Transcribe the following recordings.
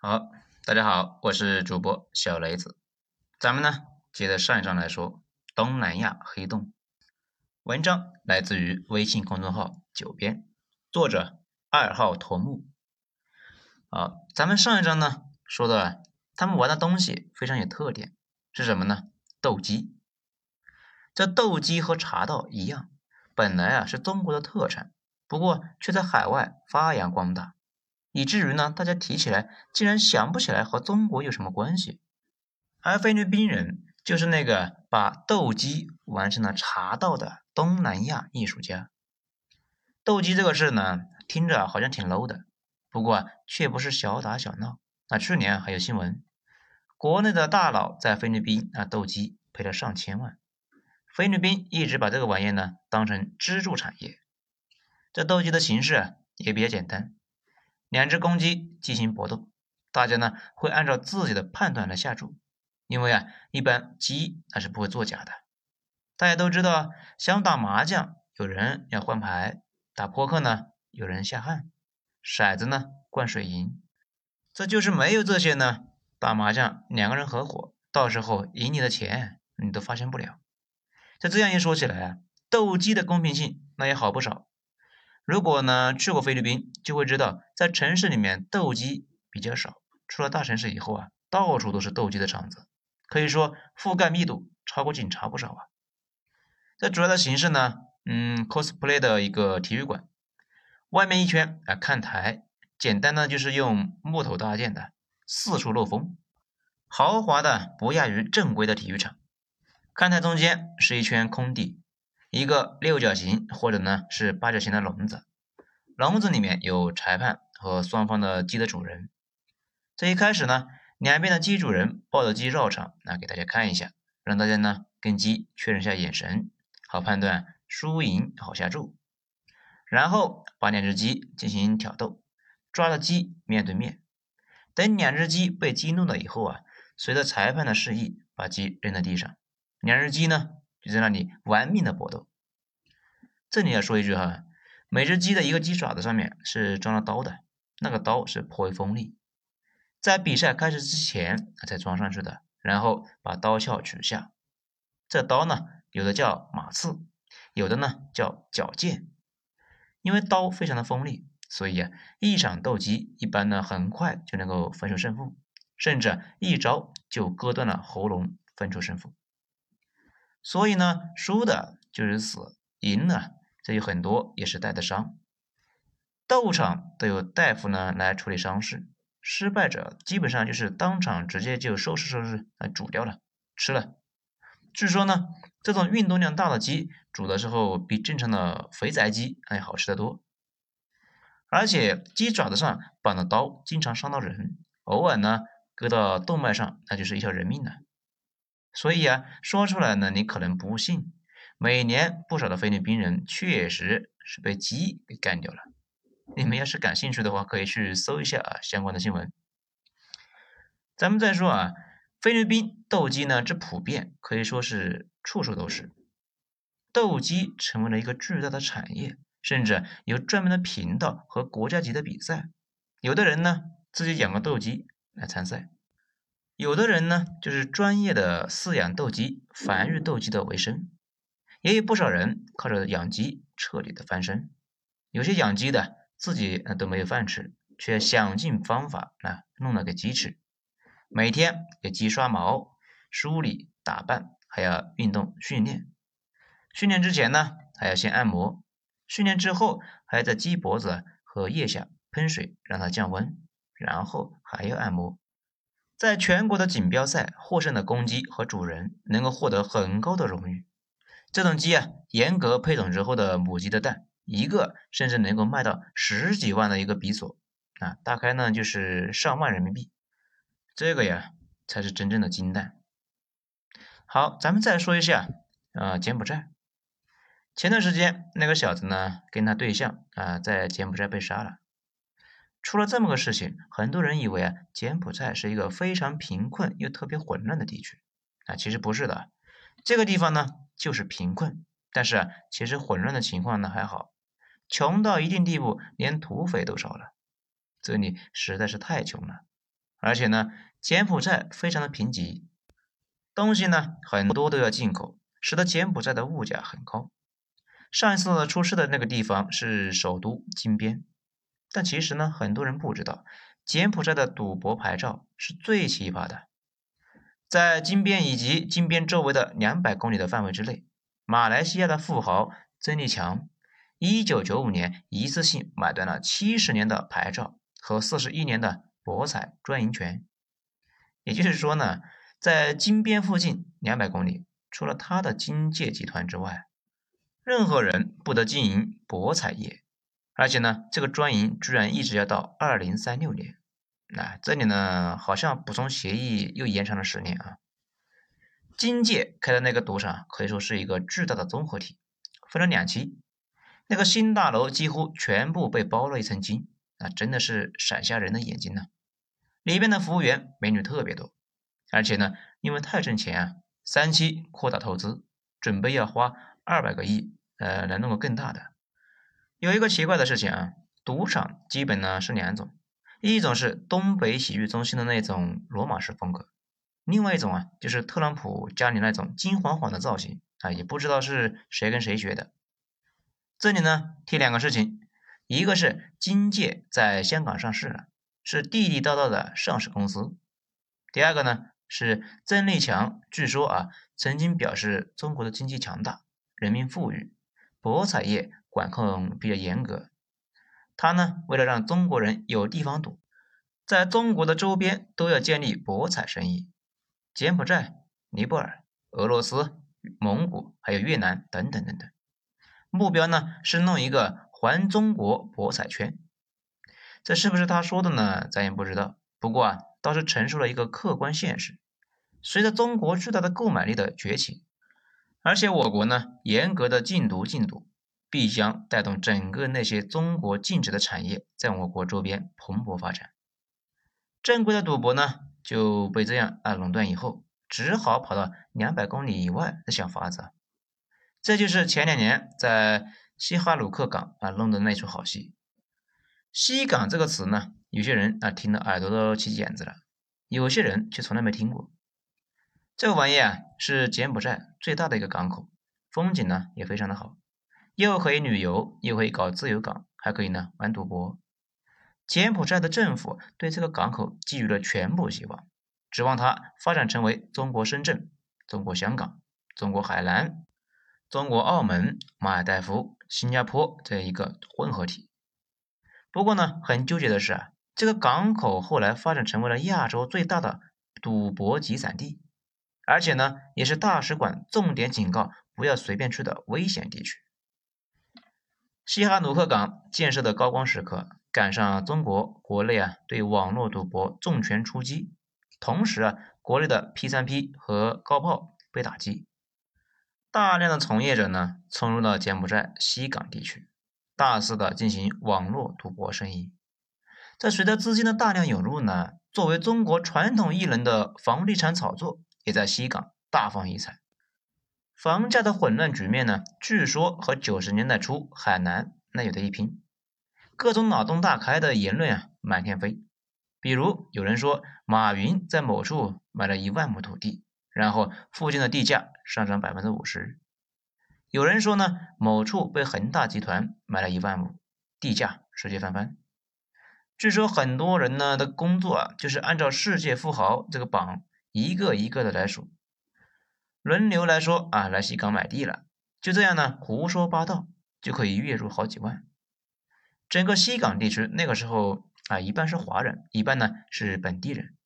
好，大家好，我是主播小雷子。咱们呢，接着上一章来说东南亚黑洞。文章来自于微信公众号“九编”，作者二号驼木。好，咱们上一章呢说的，他们玩的东西非常有特点，是什么呢？斗鸡。这斗鸡和茶道一样，本来啊是中国的特产，不过却在海外发扬光大。以至于呢，大家提起来竟然想不起来和中国有什么关系。而菲律宾人就是那个把斗鸡玩成了茶道的东南亚艺术家。斗鸡这个事呢，听着好像挺 low 的，不过却不是小打小闹。那去年还有新闻，国内的大佬在菲律宾啊斗鸡赔了上千万。菲律宾一直把这个玩意呢当成支柱产业。这斗鸡的形式也比较简单。两只公鸡进行搏斗，大家呢会按照自己的判断来下注，因为啊，一般鸡那是不会作假的。大家都知道，想打麻将，有人要换牌；打扑克呢，有人下汗；骰子呢，灌水银。这就是没有这些呢，打麻将两个人合伙，到时候赢你的钱你都发现不了。就这样一说起来啊，斗鸡的公平性那也好不少。如果呢去过菲律宾，就会知道，在城市里面斗鸡比较少，出了大城市以后啊，到处都是斗鸡的场子，可以说覆盖密度超过警察不少啊。这主要的形式呢，嗯，cosplay 的一个体育馆，外面一圈啊看台，简单呢就是用木头搭建的，四处漏风，豪华的不亚于正规的体育场。看台中间是一圈空地。一个六角形或者呢是八角形的笼子，笼子里面有裁判和双方的鸡的主人。这一开始呢，两边的鸡主人抱着鸡绕场，那给大家看一下，让大家呢跟鸡确认一下眼神，好判断输赢，好下注。然后把两只鸡进行挑逗，抓着鸡面对面，等两只鸡被激怒了以后啊，随着裁判的示意，把鸡扔在地上，两只鸡呢。就在那里玩命的搏斗。这里要说一句哈，每只鸡的一个鸡爪子上面是装了刀的，那个刀是颇为锋利，在比赛开始之前才装上去的，然后把刀鞘取下。这刀呢，有的叫马刺，有的呢叫角剑。因为刀非常的锋利，所以啊，一场斗鸡一般呢很快就能够分出胜负，甚至一招就割断了喉咙，分出胜负。所以呢，输的就是死，赢了这有很多也是带的伤。斗场都有大夫呢来处理伤势，失败者基本上就是当场直接就收拾收拾来煮掉了，吃了。据说呢，这种运动量大的鸡煮的时候比正常的肥宅鸡还好吃得多。而且鸡爪子上绑的刀经常伤到人，偶尔呢割到动脉上，那就是一条人命了。所以啊，说出来呢，你可能不信。每年不少的菲律宾人确实是被鸡给干掉了。你们要是感兴趣的话，可以去搜一下啊相关的新闻。咱们再说啊，菲律宾斗鸡呢，之普遍可以说是处处都是。斗鸡成为了一个巨大的产业，甚至有专门的频道和国家级的比赛。有的人呢，自己养个斗鸡来参赛。有的人呢，就是专业的饲养斗鸡、繁育斗鸡的为生，也有不少人靠着养鸡彻底的翻身。有些养鸡的自己都没有饭吃，却想尽方法啊弄了个鸡吃，每天给鸡刷毛、梳理、打扮，还要运动训练。训练之前呢，还要先按摩；训练之后，还要在鸡脖子和腋下喷水让它降温，然后还要按摩。在全国的锦标赛获胜的公鸡和主人能够获得很高的荣誉。这种鸡啊，严格配种之后的母鸡的蛋，一个甚至能够卖到十几万的一个比索啊，大概呢就是上万人民币。这个呀，才是真正的金蛋。好，咱们再说一下啊，柬埔寨。前段时间那个小子呢，跟他对象啊，在柬埔寨被杀了。出了这么个事情，很多人以为啊，柬埔寨是一个非常贫困又特别混乱的地区啊，其实不是的，这个地方呢就是贫困，但是啊，其实混乱的情况呢还好，穷到一定地步，连土匪都少了，这里实在是太穷了。而且呢，柬埔寨非常的贫瘠，东西呢很多都要进口，使得柬埔寨的物价很高。上一次出事的那个地方是首都金边，但其实呢，很多人不知道，柬埔寨的赌博牌照是最奇葩的。在金边以及金边周围的两百公里的范围之内，马来西亚的富豪曾立强，一九九五年一次性买断了七十年的牌照和四十一年的博彩专营权。也就是说呢，在金边附近两百公里，除了他的金界集团之外，任何人不得经营博彩业。而且呢，这个专营居然一直要到二零三六年。那这里呢，好像补充协议又延长了十年啊。金界开的那个赌场可以说是一个巨大的综合体，分了两期，那个新大楼几乎全部被包了一层金，那真的是闪瞎人的眼睛呢。里边的服务员美女特别多，而且呢，因为太挣钱啊，三期扩大投资，准备要花二百个亿，呃，来弄个更大的。有一个奇怪的事情啊，赌场基本呢是两种。一种是东北洗浴中心的那种罗马式风格，另外一种啊，就是特朗普家里那种金黄黄的造型啊，也不知道是谁跟谁学的。这里呢提两个事情，一个是金界在香港上市了，是地地道道的上市公司；第二个呢是曾立强，据说啊曾经表示中国的经济强大，人民富裕，博彩业管控比较严格。他呢，为了让中国人有地方赌，在中国的周边都要建立博彩生意，柬埔寨、尼泊尔、俄罗斯、蒙古还有越南等等等等。目标呢是弄一个环中国博彩圈。这是不是他说的呢？咱也不知道。不过啊，倒是陈述了一个客观现实：随着中国巨大的购买力的崛起，而且我国呢严格的禁毒禁赌。必将带动整个那些中国禁止的产业在我国周边蓬勃发展。正规的赌博呢就被这样啊垄断以后，只好跑到两百公里以外再想法子。这就是前两年在西哈努克港啊弄的那出好戏。西港这个词呢，有些人啊听得耳朵都起茧子了，有些人却从来没听过。这个玩意啊是柬埔寨最大的一个港口，风景呢也非常的好。又可以旅游，又可以搞自由港，还可以呢玩赌博。柬埔寨的政府对这个港口寄予了全部希望，指望它发展成为中国深圳、中国香港、中国海南、中国澳门、马尔代夫、新加坡这样一个混合体。不过呢，很纠结的是啊，这个港口后来发展成为了亚洲最大的赌博集散地，而且呢，也是大使馆重点警告不要随便去的危险地区。西哈努克港建设的高光时刻，赶上中国国内啊对网络赌博重拳出击，同时啊国内的 P 三 P 和高炮被打击，大量的从业者呢冲入了柬埔寨西港地区，大肆的进行网络赌博生意。在随着资金的大量涌入呢，作为中国传统艺人的房地产炒作也在西港大放异彩。房价的混乱局面呢，据说和九十年代初海南那有的一拼，各种脑洞大开的言论啊满天飞。比如有人说马云在某处买了一万亩土地，然后附近的地价上涨百分之五十；有人说呢某处被恒大集团买了一万亩，地价直接翻番。据说很多人呢的工作啊就是按照世界富豪这个榜一个一个的来数。轮流来说啊，来西港买地了，就这样呢，胡说八道就可以月入好几万。整个西港地区那个时候啊，一半是华人，一半呢是本地人。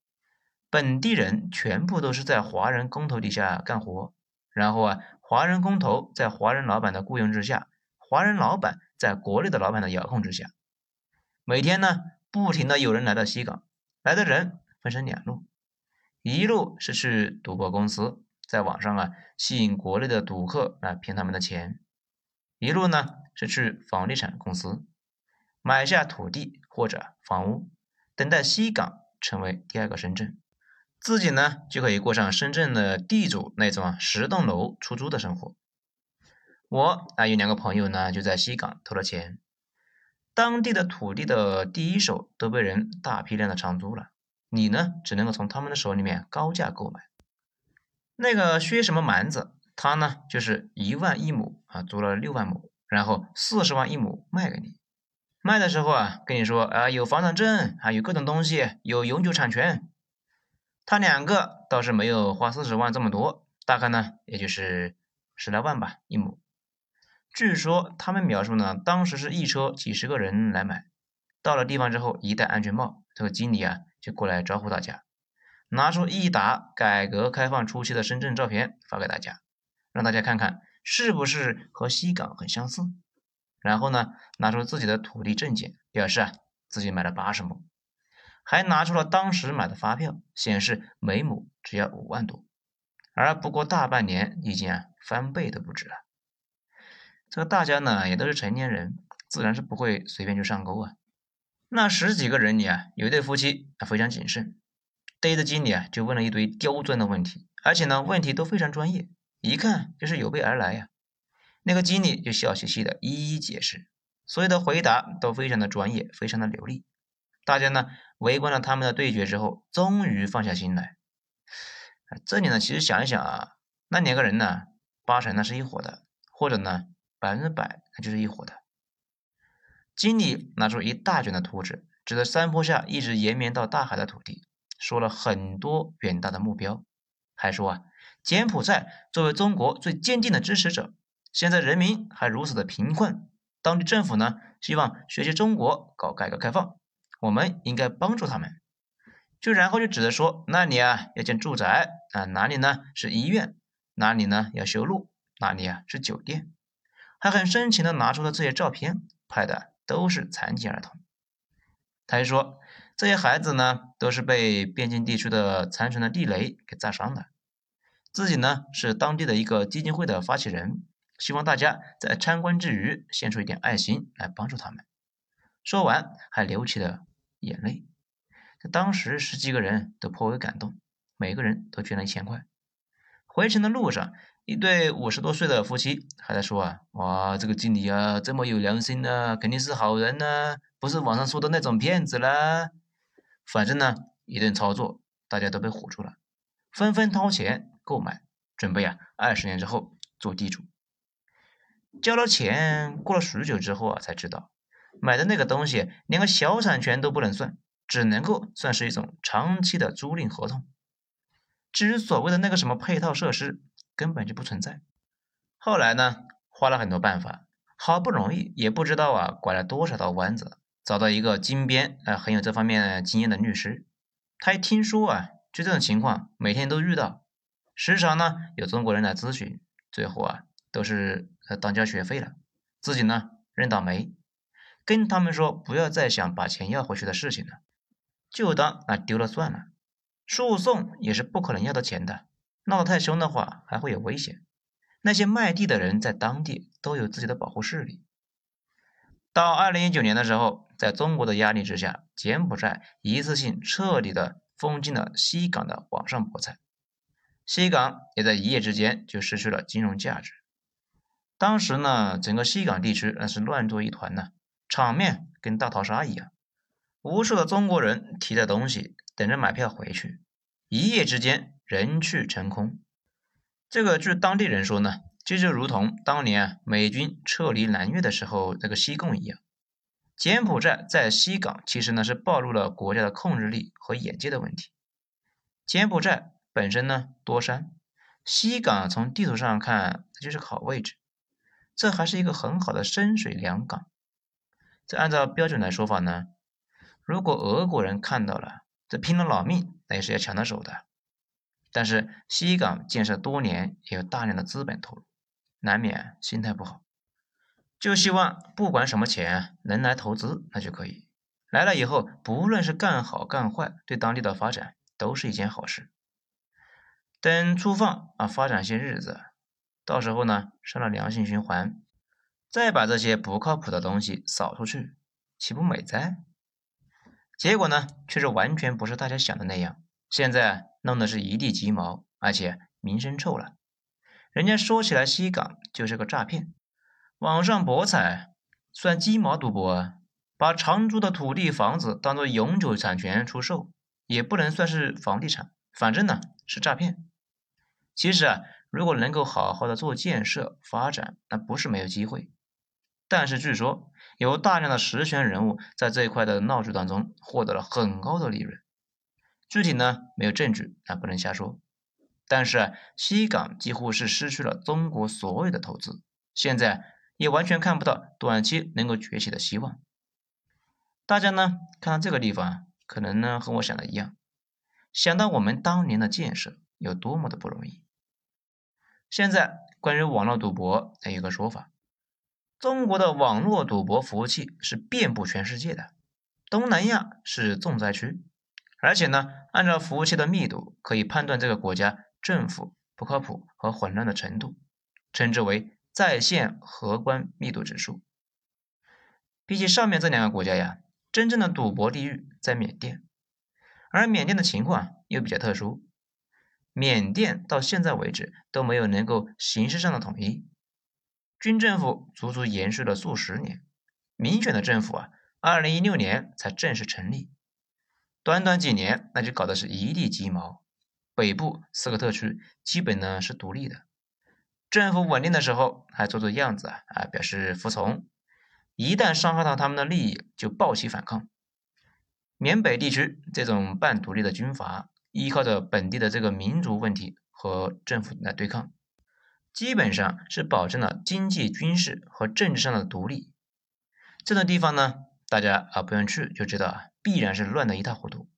本地人全部都是在华人工头底下干活，然后啊，华人工头在华人老板的雇佣之下，华人老板在国内的老板的遥控之下，每天呢，不停的有人来到西港，来的人分成两路，一路是去赌博公司。在网上啊，吸引国内的赌客来骗他们的钱，一路呢是去房地产公司买下土地或者房屋，等待西港成为第二个深圳，自己呢就可以过上深圳的地主那种啊十栋楼出租的生活。我啊有两个朋友呢就在西港投了钱，当地的土地的第一手都被人大批量的长租了，你呢只能够从他们的手里面高价购买。那个薛什么蛮子，他呢就是一万一亩啊，租了六万亩，然后四十万一亩卖给你。卖的时候啊，跟你说啊有房产证，还有各种东西，有永久产权。他两个倒是没有花四十万这么多，大概呢也就是十来万吧一亩。据说他们描述呢，当时是一车几十个人来买，到了地方之后一戴安全帽，这个经理啊就过来招呼大家。拿出一沓改革开放初期的深圳照片发给大家，让大家看看是不是和西港很相似。然后呢，拿出自己的土地证件，表示啊自己买了八十亩，还拿出了当时买的发票，显示每亩只要五万多，而不过大半年已经啊翻倍都不止了。这个大家呢也都是成年人，自然是不会随便就上钩啊。那十几个人里啊，有一对夫妻啊非常谨慎。逮着经理啊，就问了一堆刁钻的问题，而且呢，问题都非常专业，一看就是有备而来呀。那个经理就笑嘻嘻的一一解释，所有的回答都非常的专业，非常的流利。大家呢围观了他们的对决之后，终于放下心来。这里呢，其实想一想啊，那两个人呢，八成那是一伙的，或者呢，百分之百那就是一伙的。经理拿出一大卷的图纸，指着山坡下一直延绵到大海的土地。说了很多远大的目标，还说啊，柬埔寨作为中国最坚定的支持者，现在人民还如此的贫困，当地政府呢希望学习中国搞改革开放，我们应该帮助他们。就然后就指着说，那里啊要建住宅啊，哪里呢是医院，哪里呢要修路，哪里啊是酒店，还很深情的拿出了这些照片，拍的都是残疾儿童。他还说。这些孩子呢，都是被边境地区的残存的地雷给炸伤的。自己呢是当地的一个基金会的发起人，希望大家在参观之余献出一点爱心来帮助他们。说完还流起了眼泪。当时十几个人都颇为感动，每个人都捐了一千块。回程的路上，一对五十多岁的夫妻还在说啊：“哇，这个经理啊，这么有良心呢，肯定是好人呢，不是网上说的那种骗子啦。”反正呢，一顿操作，大家都被唬住了，纷纷掏钱购买，准备啊，二十年之后做地主。交了钱，过了许久之后啊，才知道买的那个东西连个小产权都不能算，只能够算是一种长期的租赁合同。至于所谓的那个什么配套设施，根本就不存在。后来呢，花了很多办法，好不容易也不知道啊，拐了多少道弯子。找到一个金边啊很有这方面经验的律师，他一听说啊，就这种情况每天都遇到，时常呢有中国人来咨询，最后啊都是当交学费了，自己呢认倒霉，跟他们说不要再想把钱要回去的事情了，就当啊丢了算了，诉讼也是不可能要到钱的，闹得太凶的话还会有危险，那些卖地的人在当地都有自己的保护势力。到二零一九年的时候，在中国的压力之下，柬埔寨一次性彻底的封禁了西港的网上博彩，西港也在一夜之间就失去了金融价值。当时呢，整个西港地区那是乱作一团呢，场面跟大逃杀一样，无数的中国人提着东西等着买票回去，一夜之间人去城空。这个据当地人说呢。这就如同当年美军撤离南越的时候那个西贡一样，柬埔寨在西港其实呢是暴露了国家的控制力和眼界的问题。柬埔寨本身呢多山，西港从地图上看就是好位置，这还是一个很好的深水良港。这按照标准来说法呢，如果俄国人看到了，这拼了老命那也是要抢到手的。但是西港建设多年，也有大量的资本投入。难免心态不好，就希望不管什么钱能来投资，那就可以来了以后，不论是干好干坏，对当地的发展都是一件好事。等出放啊，发展些日子，到时候呢，上了良性循环，再把这些不靠谱的东西扫出去，岂不美哉？结果呢，却是完全不是大家想的那样，现在弄的是一地鸡毛，而且名声臭了。人家说起来，西港就是个诈骗，网上博彩算鸡毛赌博啊！把长租的土地房子当做永久产权出售，也不能算是房地产，反正呢是诈骗。其实啊，如果能够好好的做建设发展，那不是没有机会。但是据说有大量的实权人物在这一块的闹剧当中获得了很高的利润。具体呢没有证据，那不能瞎说。但是西港几乎是失去了中国所有的投资，现在也完全看不到短期能够崛起的希望。大家呢看到这个地方，可能呢和我想的一样，想到我们当年的建设有多么的不容易。现在关于网络赌博，有一个说法：中国的网络赌博服务器是遍布全世界的，东南亚是重灾区，而且呢，按照服务器的密度，可以判断这个国家政府不靠谱和混乱的程度，称之为在线核关密度指数。比起上面这两个国家呀，真正的赌博地狱在缅甸，而缅甸的情况又比较特殊。缅甸到现在为止都没有能够形式上的统一，军政府足足延续了数十年，民选的政府啊，二零一六年才正式成立，短短几年那就搞得是一地鸡毛，北部四个特区基本呢是独立的，政府稳定的时候还做做样子啊啊表示服从，一旦伤害到他们的利益就暴起反抗，缅北地区这种半独立的军阀。依靠着本地的这个民族问题和政府来对抗，基本上是保证了经济、军事和政治上的独立。这种地方呢，大家啊不用去就知道啊，必然是乱得一塌糊涂。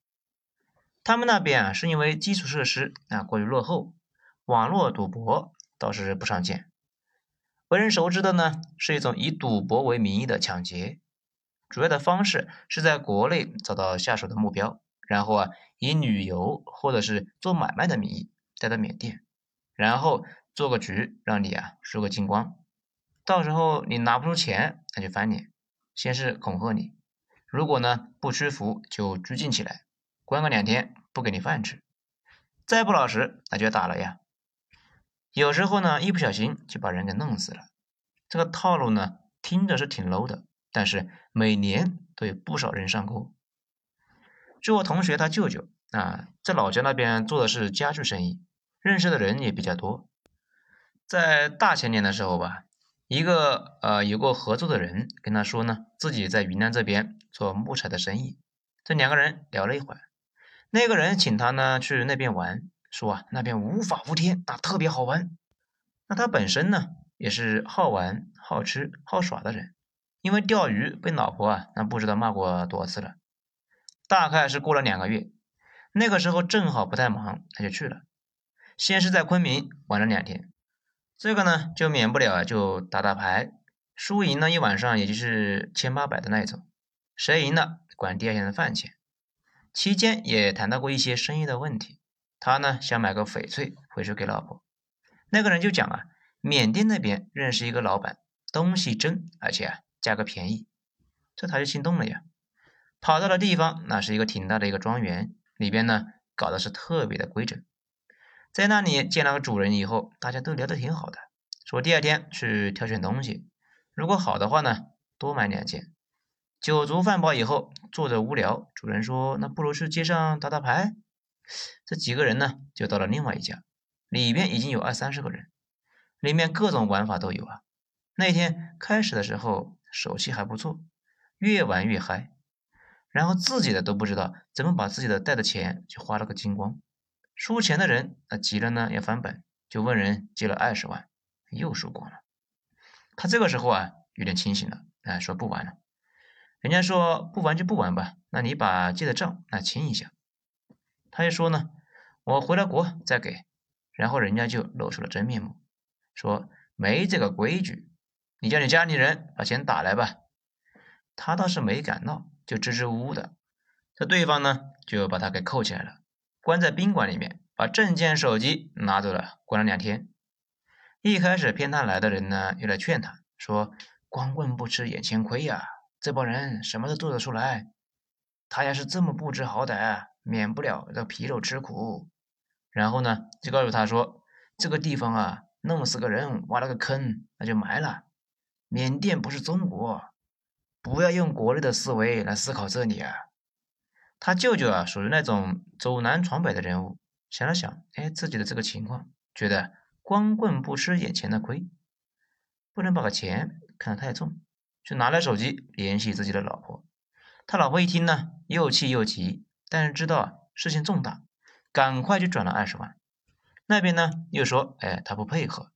他们那边啊是因为基础设施啊过于落后，网络赌博倒是不常见。为人熟知的呢，是一种以赌博为名义的抢劫，主要的方式是在国内找到下手的目标。然后啊，以旅游或者是做买卖的名义带到缅甸，然后做个局让你啊输个精光，到时候你拿不出钱，那就翻脸。先是恐吓你，如果呢不屈服，就拘禁起来，关个两天，不给你饭吃。再不老实，那就打了呀。有时候呢，一不小心就把人给弄死了。这个套路呢，听着是挺 low 的，但是每年都有不少人上钩。据我同学他舅舅啊，在老家那边做的是家具生意，认识的人也比较多。在大前年的时候吧，一个呃有过合作的人跟他说呢，自己在云南这边做木材的生意。这两个人聊了一会儿，那个人请他呢去那边玩，说啊那边无法无天，那特别好玩。那他本身呢也是好玩、好吃、好耍的人，因为钓鱼被老婆啊那不知道骂过多少次了。大概是过了两个月，那个时候正好不太忙，他就去了。先是在昆明玩了两天，这个呢就免不了就打打牌，输赢呢一晚上也就是千八百的那一种，谁赢了管第二天的饭钱。期间也谈到过一些生意的问题，他呢想买个翡翠回去给老婆，那个人就讲啊，缅甸那边认识一个老板，东西真，而且啊价格便宜，这他就心动了呀。跑到了地方，那是一个挺大的一个庄园，里边呢搞的是特别的规整。在那里见了个主人以后，大家都聊得挺好的，说第二天去挑选东西，如果好的话呢，多买两件。酒足饭饱以后，坐着无聊，主人说那不如去街上打打牌。这几个人呢就到了另外一家，里边已经有二三十个人，里面各种玩法都有啊。那天开始的时候手气还不错，越玩越嗨。然后自己的都不知道怎么把自己的带的钱就花了个精光，输钱的人啊急了呢要翻本，就问人借了二十万，又输光了。他这个时候啊有点清醒了，哎说不玩了。人家说不玩就不玩吧，那你把借的账那清一下。他就说呢，我回了国再给。然后人家就露出了真面目，说没这个规矩，你叫你家里人把钱打来吧。他倒是没敢闹。就支支吾吾的，这对方呢就把他给扣起来了，关在宾馆里面，把证件、手机拿走了，关了两天。一开始骗他来的人呢，又来劝他说：“光棍不吃眼前亏呀，这帮人什么都做得出来。他要是这么不知好歹，免不了要皮肉吃苦。”然后呢，就告诉他说：“这个地方啊，弄死个人，挖了个坑，那就埋了。缅甸不是中国。”不要用国内的思维来思考这里啊！他舅舅啊，属于那种走南闯北的人物，想了想，哎，自己的这个情况，觉得光棍不吃眼前的亏，不能把钱看得太重，就拿来手机联系自己的老婆。他老婆一听呢，又气又急，但是知道啊事情重大，赶快就转了二十万。那边呢又说，哎，他不配合，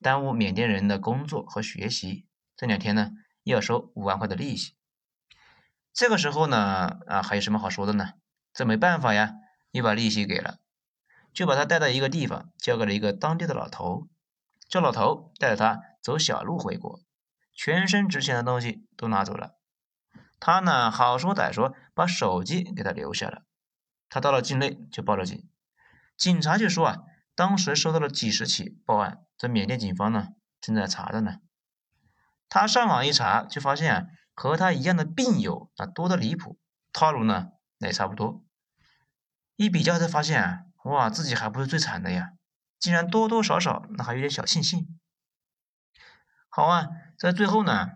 耽误缅甸人的工作和学习，这两天呢要收五万块的利息。这个时候呢，啊，还有什么好说的呢？这没办法呀，又把利息给了，就把他带到一个地方，交给了一个当地的老头。这老头带着他走小路回国，全身值钱的东西都拿走了。他呢，好说歹说，把手机给他留下了。他到了境内就报了警，警察就说啊，当时收到了几十起报案，这缅甸警方呢正在查着呢。他上网一查，就发现啊。和他一样的病友啊多的离谱，套路呢也差不多。一比较才发现啊，哇，自己还不是最惨的呀，竟然多多少少那还有点小庆幸。好啊，在最后呢，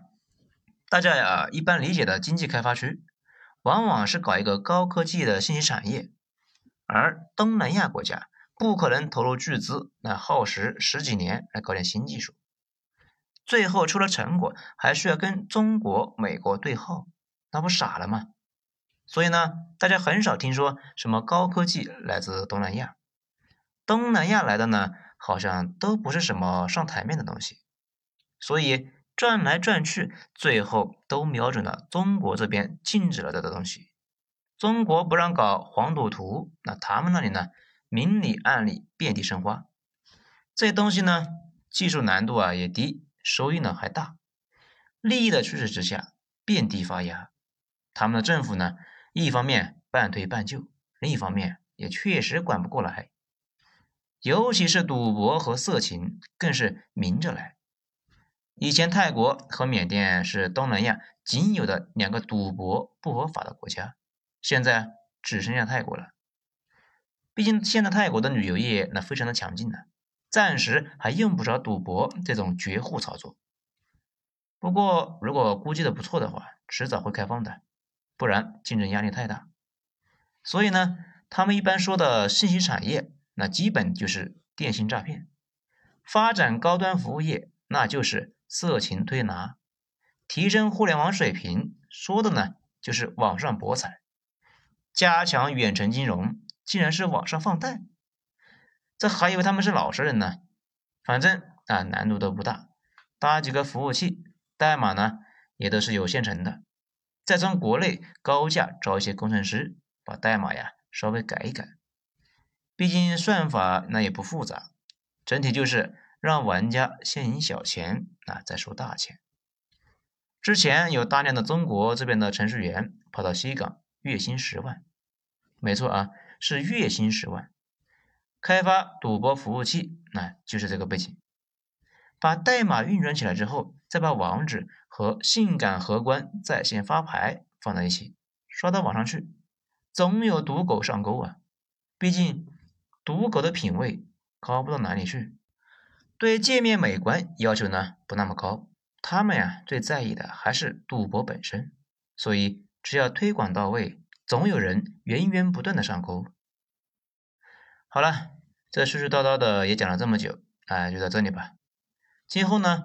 大家呀一般理解的经济开发区，往往是搞一个高科技的信息产业，而东南亚国家不可能投入巨资那耗时十几年来搞点新技术。最后出了成果，还需要跟中国、美国对号，那不傻了吗？所以呢，大家很少听说什么高科技来自东南亚，东南亚来的呢，好像都不是什么上台面的东西。所以转来转去，最后都瞄准了中国这边禁止了的东西。中国不让搞黄赌毒，那他们那里呢，明里暗里遍地生花。这东西呢，技术难度啊也低。收益呢还大，利益的驱使之下，遍地发芽。他们的政府呢，一方面半推半就，另一方面也确实管不过来。尤其是赌博和色情，更是明着来。以前泰国和缅甸是东南亚仅有的两个赌博不合法的国家，现在只剩下泰国了。毕竟现在泰国的旅游业那非常的强劲呢。暂时还用不着赌博这种绝户操作，不过如果估计的不错的话，迟早会开放的，不然竞争压力太大。所以呢，他们一般说的信息产业，那基本就是电信诈骗；发展高端服务业，那就是色情推拿；提升互联网水平，说的呢就是网上博彩；加强远程金融，竟然是网上放贷。这还以为他们是老实人呢，反正啊难度都不大，搭几个服务器，代码呢也都是有现成的，再从国内高价招一些工程师，把代码呀稍微改一改，毕竟算法那也不复杂，整体就是让玩家先赢小钱啊再收大钱。之前有大量的中国这边的程序员跑到西港，月薪十万，没错啊，是月薪十万。开发赌博服务器，那就是这个背景。把代码运转起来之后，再把网址和性感荷官在线发牌放在一起，刷到网上去，总有赌狗上钩啊！毕竟赌狗的品味高不到哪里去，对界面美观要求呢不那么高，他们呀最在意的还是赌博本身。所以只要推广到位，总有人源源不断的上钩。好了，这絮絮叨叨的也讲了这么久，哎，就到这里吧。今后呢，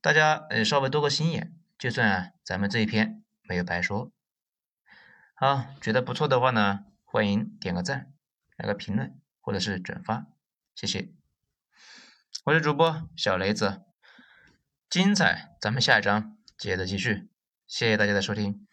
大家呃稍微多个心眼，就算咱们这一篇没有白说。好，觉得不错的话呢，欢迎点个赞，来个评论或者是转发，谢谢。我是主播小雷子，精彩咱们下一章接着继续，谢谢大家的收听。